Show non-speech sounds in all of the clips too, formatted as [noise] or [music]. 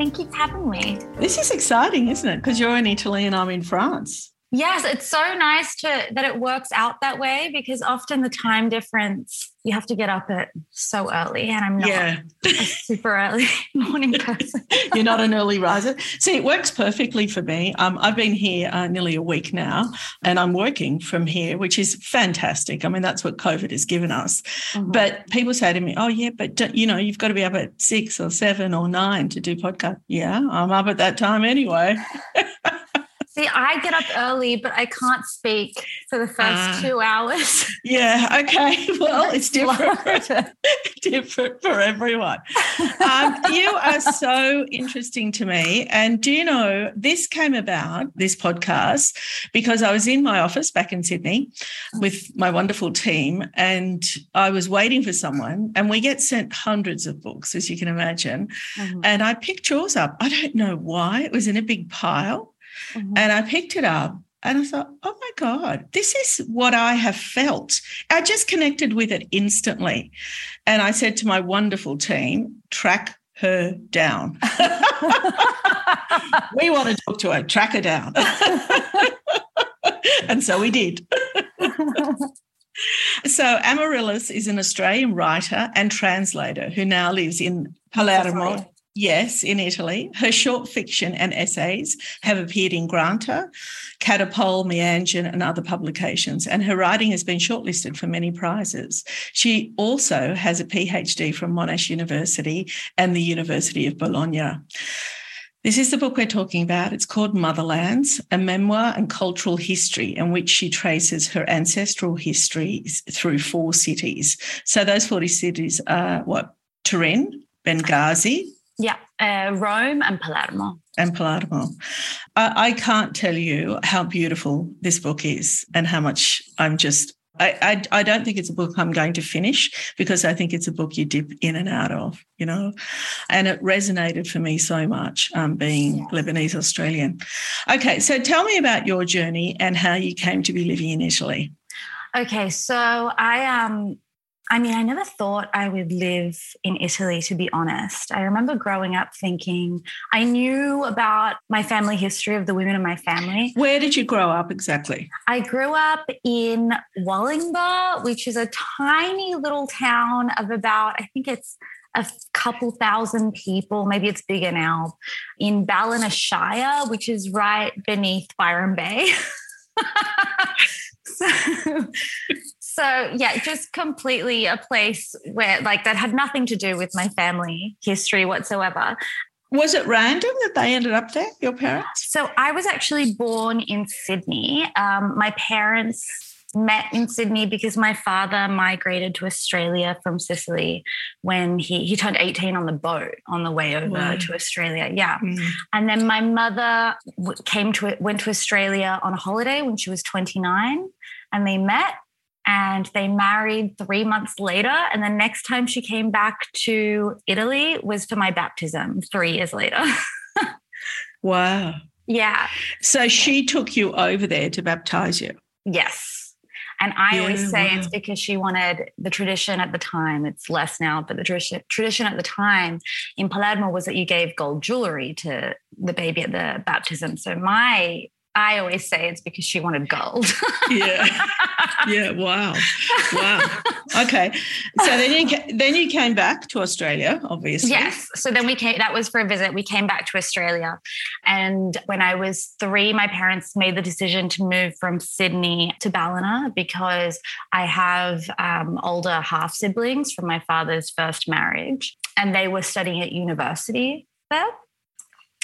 Thank you for having me. This is exciting, isn't it? Because you're in Italy and I'm in France. Yes, it's so nice to that it works out that way because often the time difference you have to get up at so early and I'm not yeah. a super early [laughs] morning person. [laughs] You're not an early riser. See, it works perfectly for me. Um, I've been here uh, nearly a week now and I'm working from here, which is fantastic. I mean, that's what COVID has given us. Mm-hmm. But people say to me, oh, yeah, but you know, you've got to be up at six or seven or nine to do podcast. Yeah, I'm up at that time anyway. [laughs] See, I get up early, but I can't speak for the first uh, two hours. [laughs] Yeah. Okay. [laughs] Well, it's different. [laughs] different for everyone. Um, you are so interesting to me. And do you know this came about this podcast because I was in my office back in Sydney with my wonderful team, and I was waiting for someone, and we get sent hundreds of books, as you can imagine. Mm-hmm. And I picked yours up. I don't know why. It was in a big pile. Mm-hmm. And I picked it up and I thought, oh my God, this is what I have felt. I just connected with it instantly. And I said to my wonderful team, track her down. [laughs] we want to talk to her, track her down. [laughs] and so we did. [laughs] so Amaryllis is an Australian writer and translator who now lives in Palermo, Yes, in Italy. Her short fiction and essays have appeared in Granta, Catapult, Meanjin, and other publications, and her writing has been shortlisted for many prizes. She also has a PhD from Monash University and the University of Bologna. This is the book we're talking about. It's called Motherlands, a memoir and cultural history in which she traces her ancestral history through four cities. So those 40 cities are what? Turin, Benghazi, yeah, uh, Rome and Palermo. And Palermo. I, I can't tell you how beautiful this book is and how much I'm just I, I, I, don't think it's a book I'm going to finish because I think it's a book you dip in and out of, you know, and it resonated for me so much um, being yes. Lebanese Australian. Okay, so tell me about your journey and how you came to be living in Italy. Okay, so I um I mean, I never thought I would live in Italy, to be honest. I remember growing up thinking I knew about my family history of the women in my family. Where did you grow up exactly? I grew up in Wollongbar, which is a tiny little town of about, I think it's a couple thousand people, maybe it's bigger now, in Ballina Shire, which is right beneath Byron Bay. [laughs] so, so yeah just completely a place where like that had nothing to do with my family history whatsoever was it random that they ended up there your parents so i was actually born in sydney um, my parents met in Sydney because my father migrated to Australia from Sicily when he he turned 18 on the boat on the way over wow. to Australia. Yeah. Mm. And then my mother came to went to Australia on a holiday when she was 29 and they met and they married three months later. And the next time she came back to Italy was for my baptism three years later. [laughs] wow. Yeah. So she took you over there to baptize you? Yes. And I yeah, always say wow. it's because she wanted the tradition at the time, it's less now, but the tradition, tradition at the time in Palermo was that you gave gold jewelry to the baby at the baptism. So my I always say it's because she wanted gold. [laughs] yeah. Yeah. Wow. Wow. Okay. So then you then you came back to Australia, obviously. Yes. So then we came. That was for a visit. We came back to Australia, and when I was three, my parents made the decision to move from Sydney to Ballina because I have um, older half siblings from my father's first marriage, and they were studying at university there.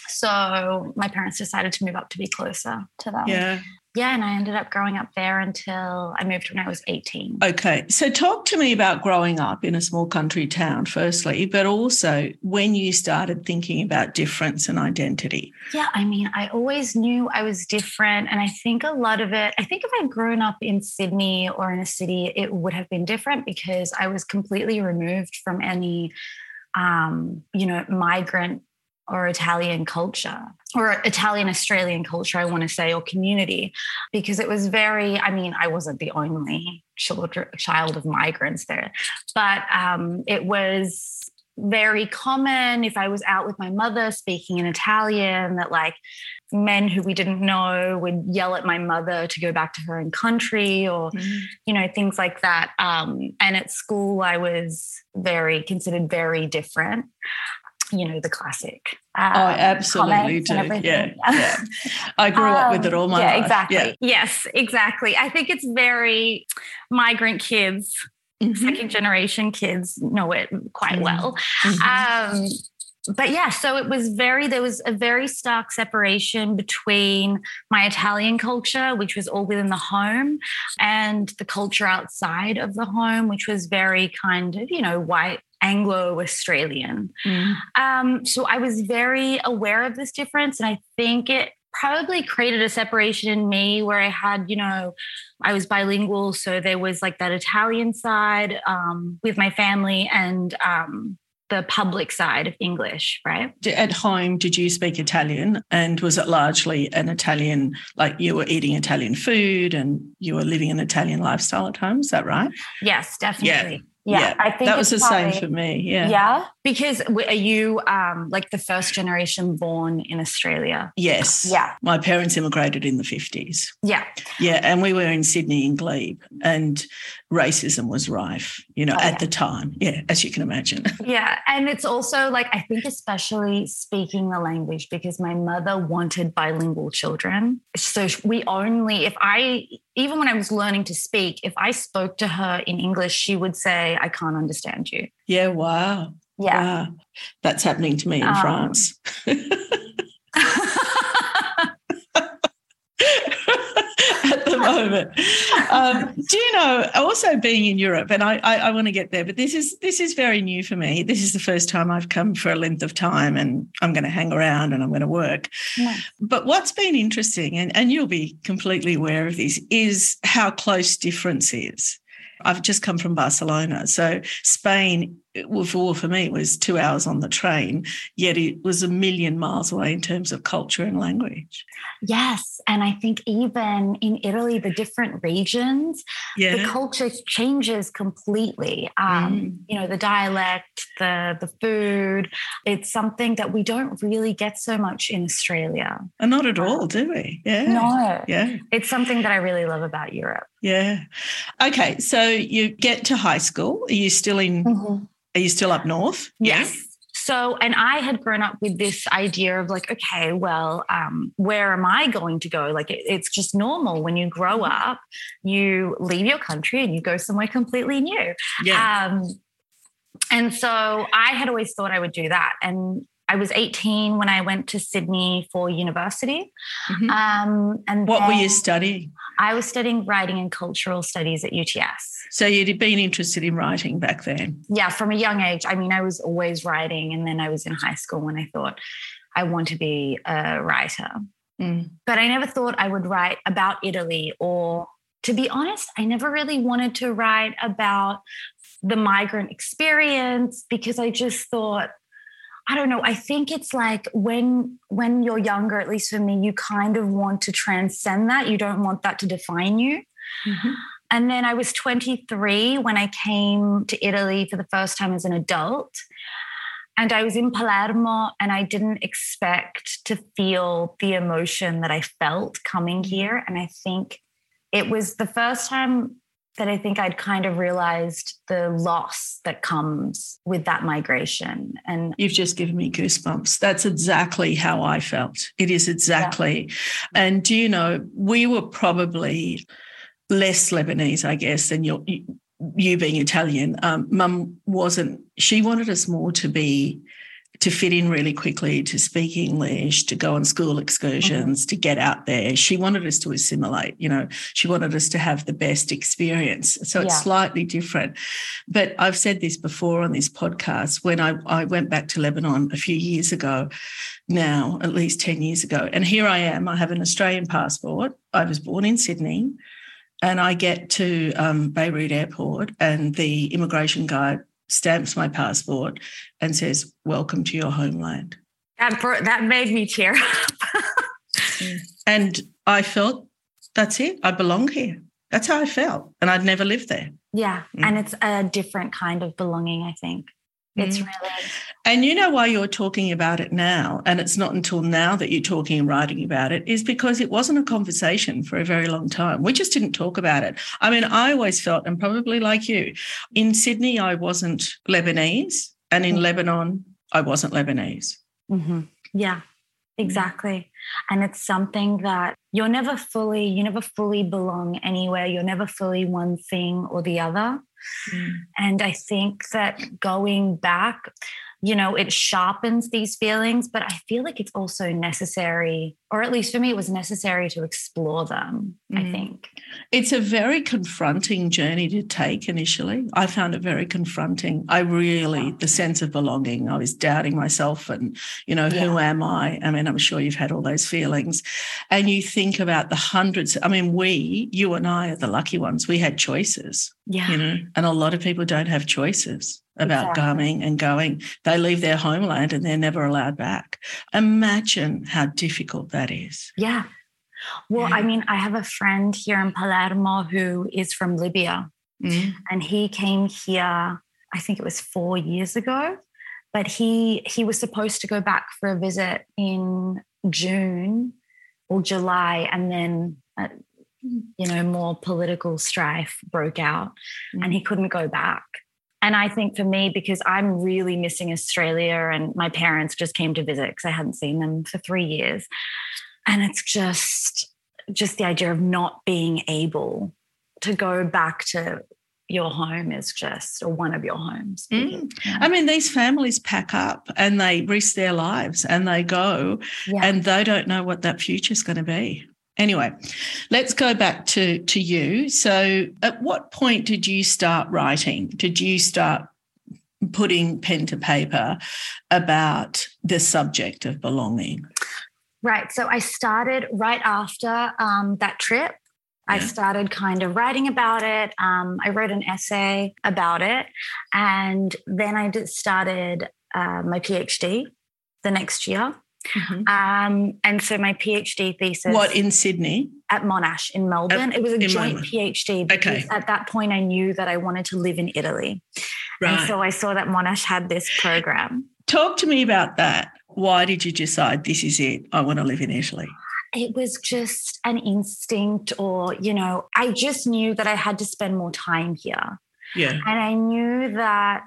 So my parents decided to move up to be closer to them. Yeah. Yeah, and I ended up growing up there until I moved when I was 18. Okay. So talk to me about growing up in a small country town, firstly, but also when you started thinking about difference and identity. Yeah, I mean, I always knew I was different. And I think a lot of it, I think if I'd grown up in Sydney or in a city, it would have been different because I was completely removed from any um, you know, migrant or Italian culture or Italian Australian culture, I want to say, or community, because it was very, I mean, I wasn't the only child of migrants there, but um, it was very common if I was out with my mother speaking in Italian that like men who we didn't know would yell at my mother to go back to her own country or mm. you know things like that um, and at school I was very considered very different you know the classic. Um, oh, absolutely do. Yeah, yeah. [laughs] I grew um, up with it all my yeah, life. Exactly. Yeah. Yes, exactly. I think it's very migrant kids, mm-hmm. second generation kids know it quite well. Mm-hmm. Um, but yeah, so it was very, there was a very stark separation between my Italian culture, which was all within the home, and the culture outside of the home, which was very kind of, you know, white Anglo Australian. Mm. Um, so I was very aware of this difference. And I think it probably created a separation in me where I had, you know, I was bilingual. So there was like that Italian side um, with my family and um, the public side of English, right? At home, did you speak Italian? And was it largely an Italian, like you were eating Italian food and you were living an Italian lifestyle at home? Is that right? Yes, definitely. Yeah. Yeah, yeah, I think that was the probably, same for me. Yeah. Yeah. Because are you um, like the first generation born in Australia? Yes. Yeah. My parents immigrated in the 50s. Yeah. Yeah. And we were in Sydney in Glebe and racism was rife, you know, oh, at yeah. the time. Yeah. As you can imagine. [laughs] Yeah. And it's also like, I think, especially speaking the language because my mother wanted bilingual children. So we only, if I, even when I was learning to speak, if I spoke to her in English, she would say, I can't understand you. Yeah, wow. Yeah. Wow. That's happening to me in um, France. [laughs] [laughs] moment. Um, do you know? Also, being in Europe, and I, I, I want to get there, but this is this is very new for me. This is the first time I've come for a length of time, and I'm going to hang around and I'm going to work. But what's been interesting, and, and you'll be completely aware of this, is how close difference is. I've just come from Barcelona. So Spain, for, for me, it was two hours on the train, yet it was a million miles away in terms of culture and language. Yes. And I think even in Italy, the different regions, yeah. the culture changes completely. Um, mm. You know, the dialect, the the food, it's something that we don't really get so much in Australia. And not at all, do we? Yeah. No. Yeah. It's something that I really love about Europe. Yeah. Okay. So you get to high school. Are you still in? Mm-hmm. Are you still up north? Yes. So, and I had grown up with this idea of like, okay, well, um, where am I going to go? Like, it, it's just normal when you grow mm-hmm. up, you leave your country and you go somewhere completely new. Yeah. Um, and so I had always thought I would do that. And I was 18 when I went to Sydney for university. Mm-hmm. Um, and what were you studying? I was studying writing and cultural studies at UTS. So you'd been interested in writing back then? Yeah, from a young age. I mean, I was always writing, and then I was in high school when I thought I want to be a writer. Mm. But I never thought I would write about Italy or to be honest, I never really wanted to write about the migrant experience because I just thought I don't know. I think it's like when when you're younger, at least for me, you kind of want to transcend that. You don't want that to define you. Mm-hmm. And then I was 23 when I came to Italy for the first time as an adult. and I was in Palermo and I didn't expect to feel the emotion that I felt coming here. And I think it was the first time that I think I'd kind of realized the loss that comes with that migration. And you've just given me goosebumps. That's exactly how I felt. It is exactly. Yeah. And do you know, we were probably less Lebanese, I guess, than your you being Italian, um, mum wasn't, she wanted us more to be, to fit in really quickly, to speak English, to go on school excursions, mm-hmm. to get out there. She wanted us to assimilate, you know, she wanted us to have the best experience. So it's slightly different. But I've said this before on this podcast when I, I went back to Lebanon a few years ago now, at least 10 years ago. And here I am, I have an Australian passport. I was born in Sydney and I get to um, Beirut Airport, and the immigration guy stamps my passport and says, "Welcome to your homeland." That that made me tear up. [laughs] and I felt that's it. I belong here. That's how I felt, and I'd never lived there. Yeah, mm. and it's a different kind of belonging. I think. It's mm. really. And you know why you're talking about it now, and it's not until now that you're talking and writing about it, is because it wasn't a conversation for a very long time. We just didn't talk about it. I mean, I always felt, and probably like you, in Sydney, I wasn't Lebanese, and in mm-hmm. Lebanon, I wasn't Lebanese. Mm-hmm. Yeah, exactly. And it's something that you're never fully, you never fully belong anywhere. You're never fully one thing or the other. Mm. And I think that going back, you know, it sharpens these feelings, but I feel like it's also necessary, or at least for me, it was necessary to explore them. Mm. I think it's a very confronting journey to take initially. I found it very confronting. I really, the sense of belonging, I was doubting myself and, you know, yeah. who am I? I mean, I'm sure you've had all those feelings. And you think about the hundreds, I mean, we, you and I are the lucky ones. We had choices. Yeah. You know, and a lot of people don't have choices about exactly. coming and going. They leave their homeland and they're never allowed back. Imagine how difficult that is. Yeah. Well, yeah. I mean, I have a friend here in Palermo who is from Libya, mm and he came here. I think it was four years ago, but he he was supposed to go back for a visit in June or July, and then uh, you know more political strife broke out, mm and he couldn't go back. And I think for me, because I'm really missing Australia and my parents just came to visit because I hadn't seen them for three years. And it's just just the idea of not being able to go back to your home is just or one of your homes. Mm. Yeah. I mean, these families pack up and they risk their lives and they go yeah. and they don't know what that future is going to be. Anyway, let's go back to, to you. So, at what point did you start writing? Did you start putting pen to paper about the subject of belonging? Right. So, I started right after um, that trip. Yeah. I started kind of writing about it. Um, I wrote an essay about it. And then I started uh, my PhD the next year. Mm-hmm. Um, and so my PhD thesis. What in Sydney? At Monash in Melbourne. At, it was a joint Melbourne. PhD because okay. at that point I knew that I wanted to live in Italy. Right. And so I saw that Monash had this program. Talk to me about that. Why did you decide this is it? I want to live in Italy? It was just an instinct, or, you know, I just knew that I had to spend more time here. Yeah. And I knew that,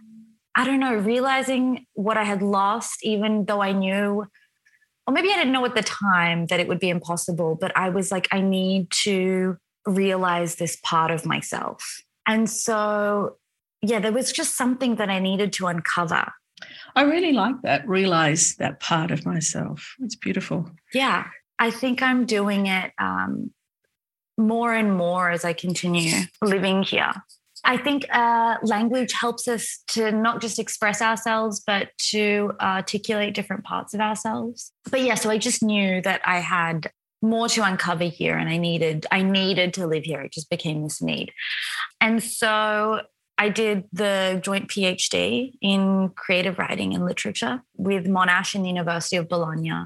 I don't know, realizing what I had lost, even though I knew or maybe I didn't know at the time that it would be impossible, but I was like, I need to realize this part of myself. And so, yeah, there was just something that I needed to uncover. I really like that, realize that part of myself. It's beautiful. Yeah. I think I'm doing it um, more and more as I continue living here. I think uh, language helps us to not just express ourselves, but to articulate different parts of ourselves. But yeah, so I just knew that I had more to uncover here and I needed I needed to live here. It just became this need. And so I did the joint PhD in creative writing and literature with Monash and the University of Bologna.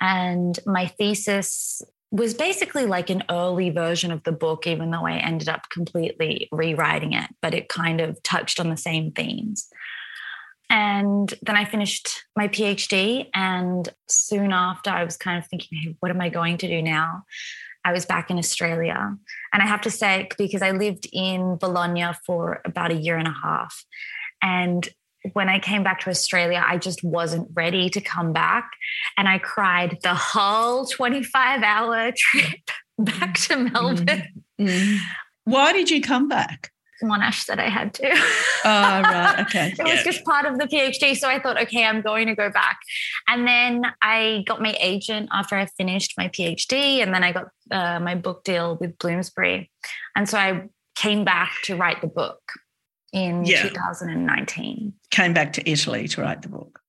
And my thesis was basically like an early version of the book, even though I ended up completely rewriting it, but it kind of touched on the same themes. And then I finished my PhD. And soon after, I was kind of thinking, hey, what am I going to do now? I was back in Australia. And I have to say, because I lived in Bologna for about a year and a half. And when I came back to Australia, I just wasn't ready to come back. And I cried the whole 25 hour trip [laughs] back to Melbourne. Mm-hmm. Mm-hmm. Why did you come back? Monash said I had to. Oh, right. Okay. [laughs] it was just part of the PhD. So I thought, okay, I'm going to go back. And then I got my agent after I finished my PhD. And then I got uh, my book deal with Bloomsbury. And so I came back to write the book in yeah. 2019. Came back to Italy to write the book.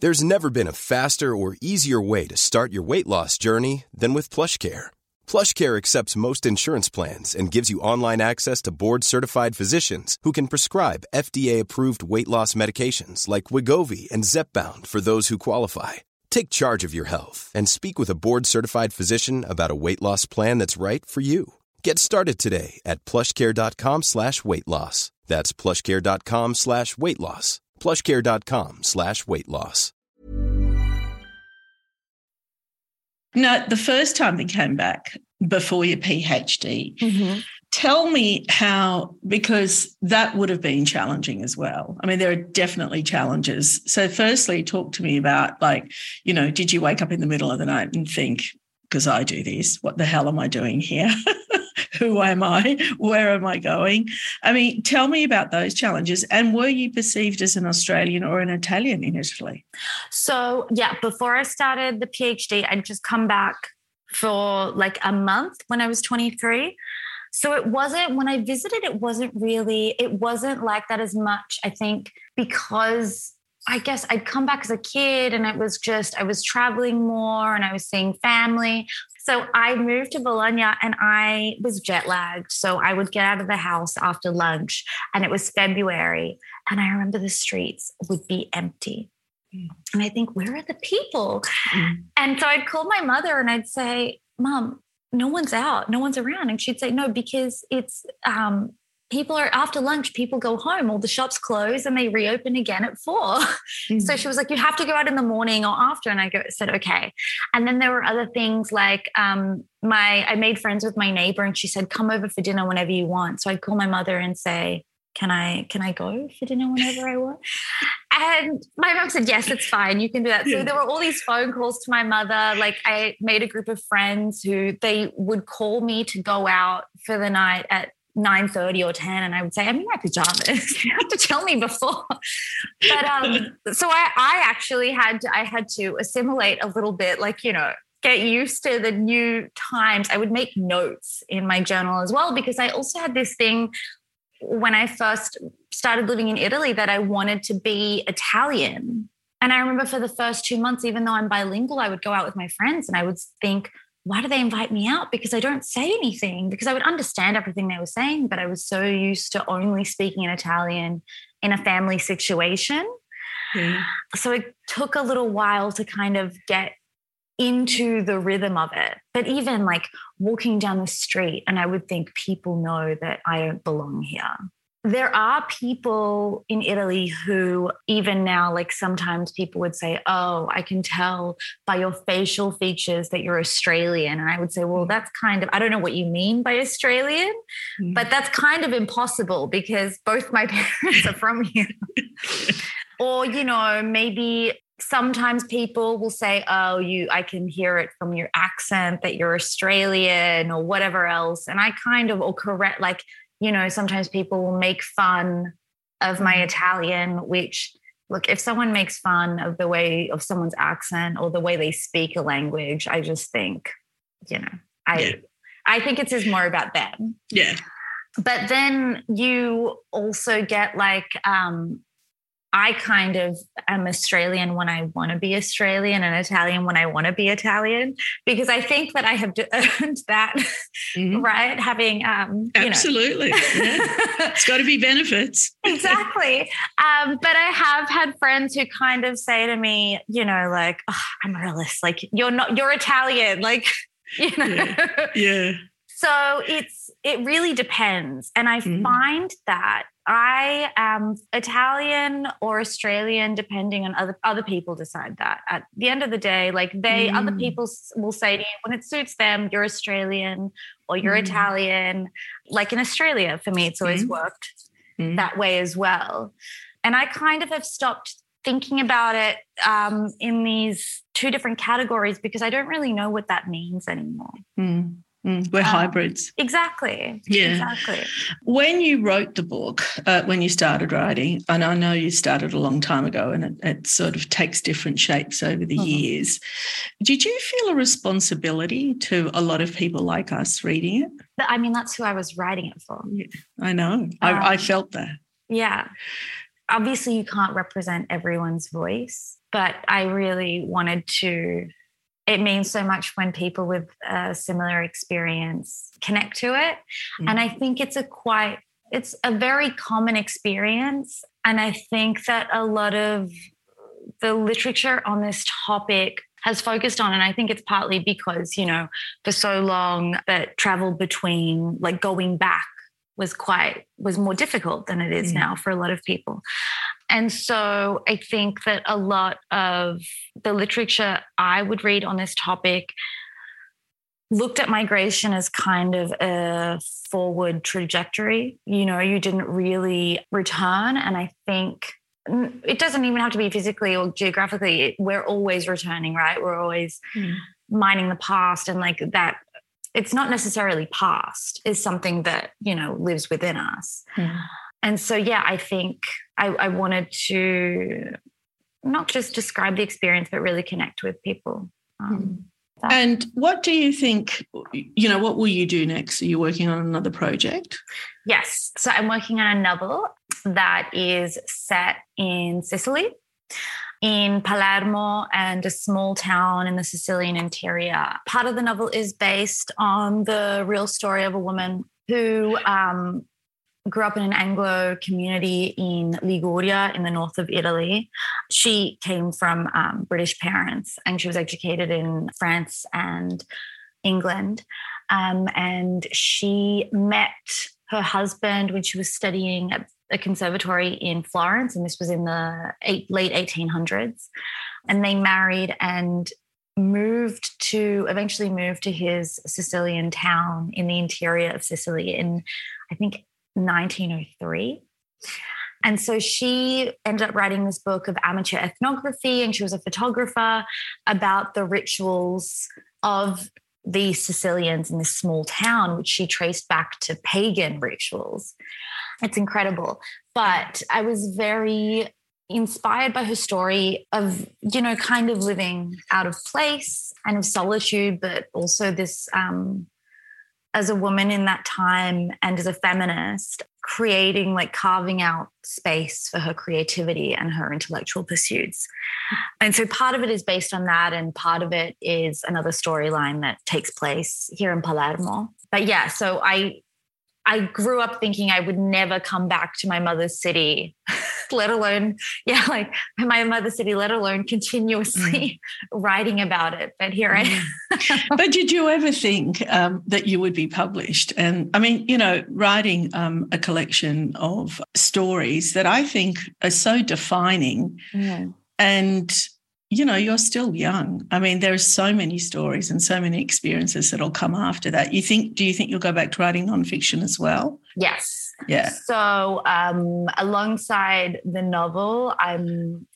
There's never been a faster or easier way to start your weight loss journey than with PlushCare PlushCare accepts most insurance plans and gives you online access to board-certified physicians who can prescribe FDA-approved weight loss medications like Wegovy and Zepbound for those who qualify. Take charge of your health and speak with a board-certified physician about a weight loss plan that's right for you. Get started today at plushcare.com slash weight loss. That's plushcare.com slash weight loss. plushcare.com slash weight loss. No, the first time you came back before your PhD, mm-hmm. tell me how, because that would have been challenging as well. I mean, there are definitely challenges. So, firstly, talk to me about like, you know, did you wake up in the middle of the night and think, because I do this, what the hell am I doing here? [laughs] [laughs] Who am I? Where am I going? I mean, tell me about those challenges. And were you perceived as an Australian or an Italian in Italy? So, yeah, before I started the PhD, I'd just come back for like a month when I was 23. So it wasn't, when I visited, it wasn't really, it wasn't like that as much, I think, because I guess I'd come back as a kid and it was just, I was traveling more and I was seeing family. So I moved to Bologna and I was jet lagged. So I would get out of the house after lunch and it was February. And I remember the streets would be empty. Mm. And I think, where are the people? Mm. And so I'd call my mother and I'd say, Mom, no one's out, no one's around. And she'd say, No, because it's um, people are after lunch, people go home, all the shops close and they reopen again at four. Mm. [laughs] So she was like, you have to go out in the morning or after. And I go, said, okay. And then there were other things like um, my, I made friends with my neighbor and she said, come over for dinner whenever you want. So I'd call my mother and say, can I, can I go for dinner whenever I want? [laughs] And my mom said, yes, it's fine. You can do that. So there were all these phone calls to my mother. Like I made a group of friends who they would call me to go out for the night at 9 30 or 10 and I would say, I'm in my pajamas. [laughs] you have to tell me before. But um, [laughs] so I, I actually had to, I had to assimilate a little bit, like, you know, get used to the new times. I would make notes in my journal as well, because I also had this thing when I first started living in Italy that I wanted to be Italian. And I remember for the first two months, even though I'm bilingual, I would go out with my friends and I would think, why do they invite me out? Because I don't say anything, because I would understand everything they were saying, but I was so used to only speaking in Italian in a family situation. So it took a little while to kind of get into the rhythm of it. But even like walking down the street, and I would think people know that I don't belong here there are people in Italy who, even now, like sometimes people would say, Oh, I can tell by your facial features that you're Australian. And I would say, Well, mm. that's kind of, I don't know what you mean by Australian, mm. but that's kind of impossible because both my [laughs] parents are from here. [laughs] or, you know, maybe sometimes people will say oh you i can hear it from your accent that you're australian or whatever else and i kind of or correct like you know, sometimes people will make fun of my mm-hmm. Italian, which look, if someone makes fun of the way of someone's accent or the way they speak a language, I just think, you know, I yeah. I think it's just more about them. Yeah. But then you also get like um I kind of am Australian when I want to be Australian and Italian when I want to be Italian because I think that I have [laughs] earned that, mm-hmm. right? Having, um, absolutely, yeah. [laughs] it's got to be benefits. exactly. Um, but I have had friends who kind of say to me, you know, like, oh, Amaryllis, like you're not, you're Italian, like, [laughs] you know. Yeah. yeah. So it's it really depends. And I Mm. find that I am Italian or Australian, depending on other other people decide that. At the end of the day, like they other Mm. people will say to you when it suits them, you're Australian or you're Mm. Italian. Like in Australia, for me, it's always Mm. worked Mm. that way as well. And I kind of have stopped thinking about it um, in these two different categories because I don't really know what that means anymore. Mm. Mm. We're Um, hybrids. Exactly. Yeah. Exactly. When you wrote the book, uh, when you started writing, and I know you started a long time ago and it, it sort of takes different shapes over the Mhm. years, did you feel a responsibility to a lot of people like us reading it? But, I mean, that's who I was writing it for. I know. I, I Um, felt that. Yeah. Obviously, you can't represent everyone's voice, but I really wanted to. It means so much when people with a similar experience connect to it. And I think it's a quite, it's a very common experience. And I think that a lot of the literature on this topic has focused on, and I think it's partly because, you know, for so long that travel between like going back was quite was more difficult than it is Mm. now for a lot of people. And so I think that a lot of the literature I would read on this topic looked at migration as kind of a forward trajectory. You know, you didn't really return. And I think it doesn't even have to be physically or geographically. It, we're always returning, right? We're always Mm. mining the past and like that. It's not necessarily past, is something that, you know, lives within us. Mm. And so, yeah, I think I, I wanted to not just describe the experience, but really connect with people. Um, And what do you think, you know, what will you do next? Are you working on another project? Yes. So I'm working on a novel that is set in Sicily, in Palermo, and a small town in the Sicilian interior. Part of the novel is based on the real story of a woman who um, grew up in an Anglo community in Liguria in the north of Italy. She came from um, British parents and she was educated in France and England. Um, and she met her husband when she was studying at a conservatory in Florence, and this was in the eight, late 1800s. And they married and moved to eventually moved to his Sicilian town in the interior of Sicily in, I think, 1903. And so she ended up writing this book of amateur ethnography, and she was a photographer about the rituals of the Sicilians in this small town, which she traced back to pagan rituals. It's incredible. But I was very inspired by her story of, you know, kind of living out of place and of solitude, but also this, um, as a woman in that time and as a feminist, creating, like carving out space for her creativity and her intellectual pursuits. And so part of it is based on that, and part of it is another storyline that takes place here in Palermo. But yeah, so I I grew up thinking I would never come back to my mother's city, [laughs] let alone, yeah, like my mother's city, let alone continuously [laughs] writing about it. But here I am. but did you ever [laughs] think um, that you would be published? And I mean, you know, writing um, a collection of stories that I think are so defining and you know you're still young i mean there are so many stories and so many experiences that'll come after that you think do you think you'll go back to writing nonfiction as well Yes. yeah So, um, alongside the novel, I'm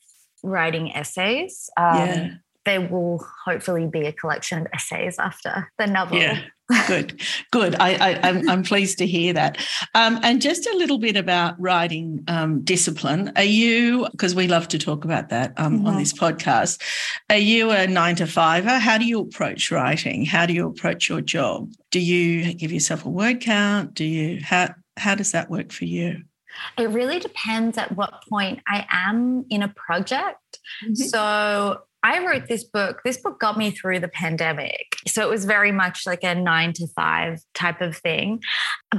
writing essays. Um, yeah There will hopefully be a collection of essays after the novel. yeah good good. I, I I'm, I'm pleased to hear that. Um, and just a little bit about writing um, discipline. Are you because we love to talk about that um, on Mhm. this podcast. Are you a nine to fiver? How do you approach writing? How do you approach your job? Do you give yourself a word count? Do you how how does that work for you? It really depends at what point I am in a project. So I wrote this book. This book got me through the pandemic. So it was very much like a nine to five type of thing.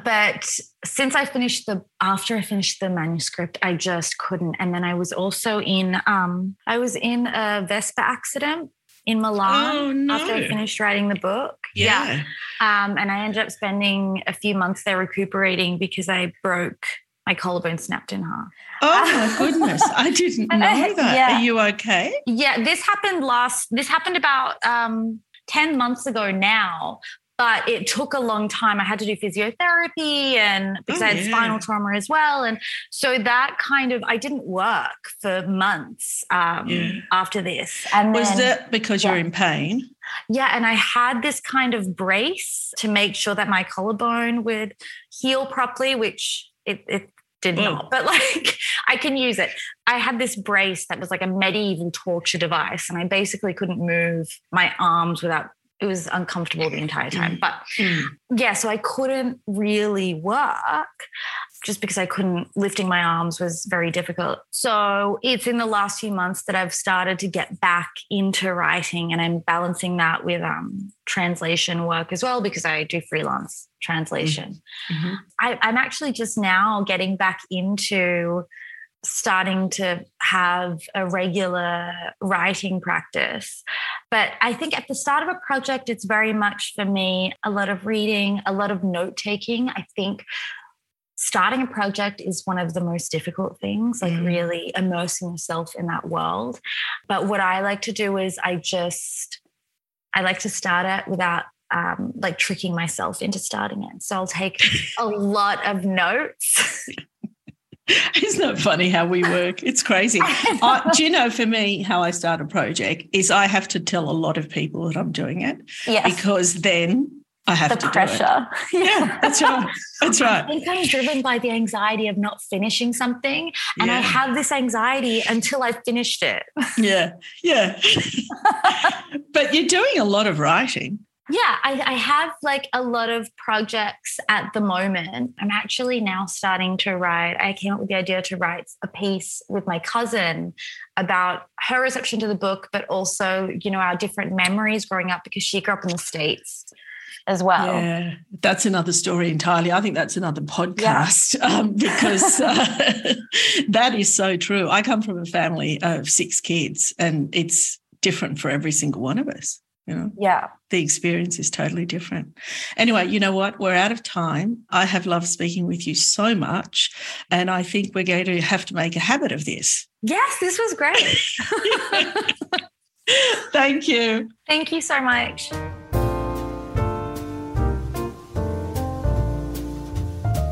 But since I finished the after I finished the manuscript, I just couldn't. And then I was also in um I was in a Vespa accident in Milan Oh, no. after I finished writing the book. Yeah. Um, and I ended up spending a few months there recuperating because I broke my collarbone snapped in half. Oh [laughs] my goodness. I didn't know that. Yeah. Are you okay? Yeah, this happened last this happened about um 10 months ago now. But it took a long time. I had to do physiotherapy and because Oh, I had yeah. spinal trauma as well. And so that kind of I didn't work for months um, Yeah. after this. And Was then, that because you're in pain? Yeah, and I had this kind of brace to make sure that my collarbone would heal properly, which it, it did Whoa. not. But like, [laughs] I can use it. I had this brace that was like a medieval torture device, and I basically couldn't move my arms without. It was uncomfortable the entire time. But Mm. yeah, so I couldn't really work just because I couldn't, lifting my arms was very difficult. So it's in the last few months that I've started to get back into writing and I'm balancing that with um, translation work as well because I do freelance translation. Mhm. I, I'm actually just now getting back into starting to have a regular writing practice. But I think at the start of a project, it's very much for me a lot of reading, a lot of note taking. I think starting a project is one of the most difficult things, like Mm. really immersing yourself in that world. But what I like to do is I just, I like to start it without um, like tricking myself into starting it. So I'll take [laughs] a lot of notes. [laughs] Isn't it funny how we work? It's crazy. [laughs] I, do you know, for me, how I start a project is I have to tell a lot of people that I'm doing it yes. because then I have the pressure. [laughs] Yeah, that's right. That's right. I think I'm driven by the anxiety of not finishing something. And I have this anxiety until I've finished it. [laughs] Yeah, yeah. but you're doing a lot of writing. Yeah, I, I have like a lot of projects at the moment. I'm actually now starting to write. I came up with the idea to write a piece with my cousin about her reception to the book, but also, you know, our different memories growing up because she grew up in the States as well. Yeah, that's another story entirely. I think that's another podcast [laughs] um, because uh, [laughs] that is so true. I come from a family of six kids, and it's different for every single one of us. You know, Yeah. the experience is totally different. Anyway, you know what? We're out of time. I have loved speaking with you so much, and I think we're going to have to make a habit of this. Yes, this was great. [laughs] Thank you. Thank you so much.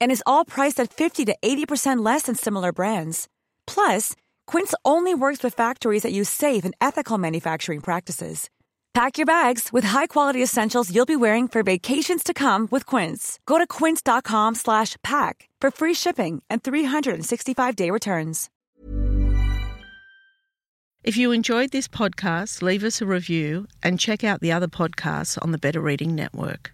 And is all priced at 50 to 80% less than similar brands. Plus, Quince only works with factories that use safe and ethical manufacturing practices. Pack your bags with high-quality essentials you'll be wearing for vacations to come with Quince. Go to quince.com slash pack for free shipping and 365-day returns. If you enjoyed this podcast, leave us a review and check out the other podcasts on the Better Reading Network.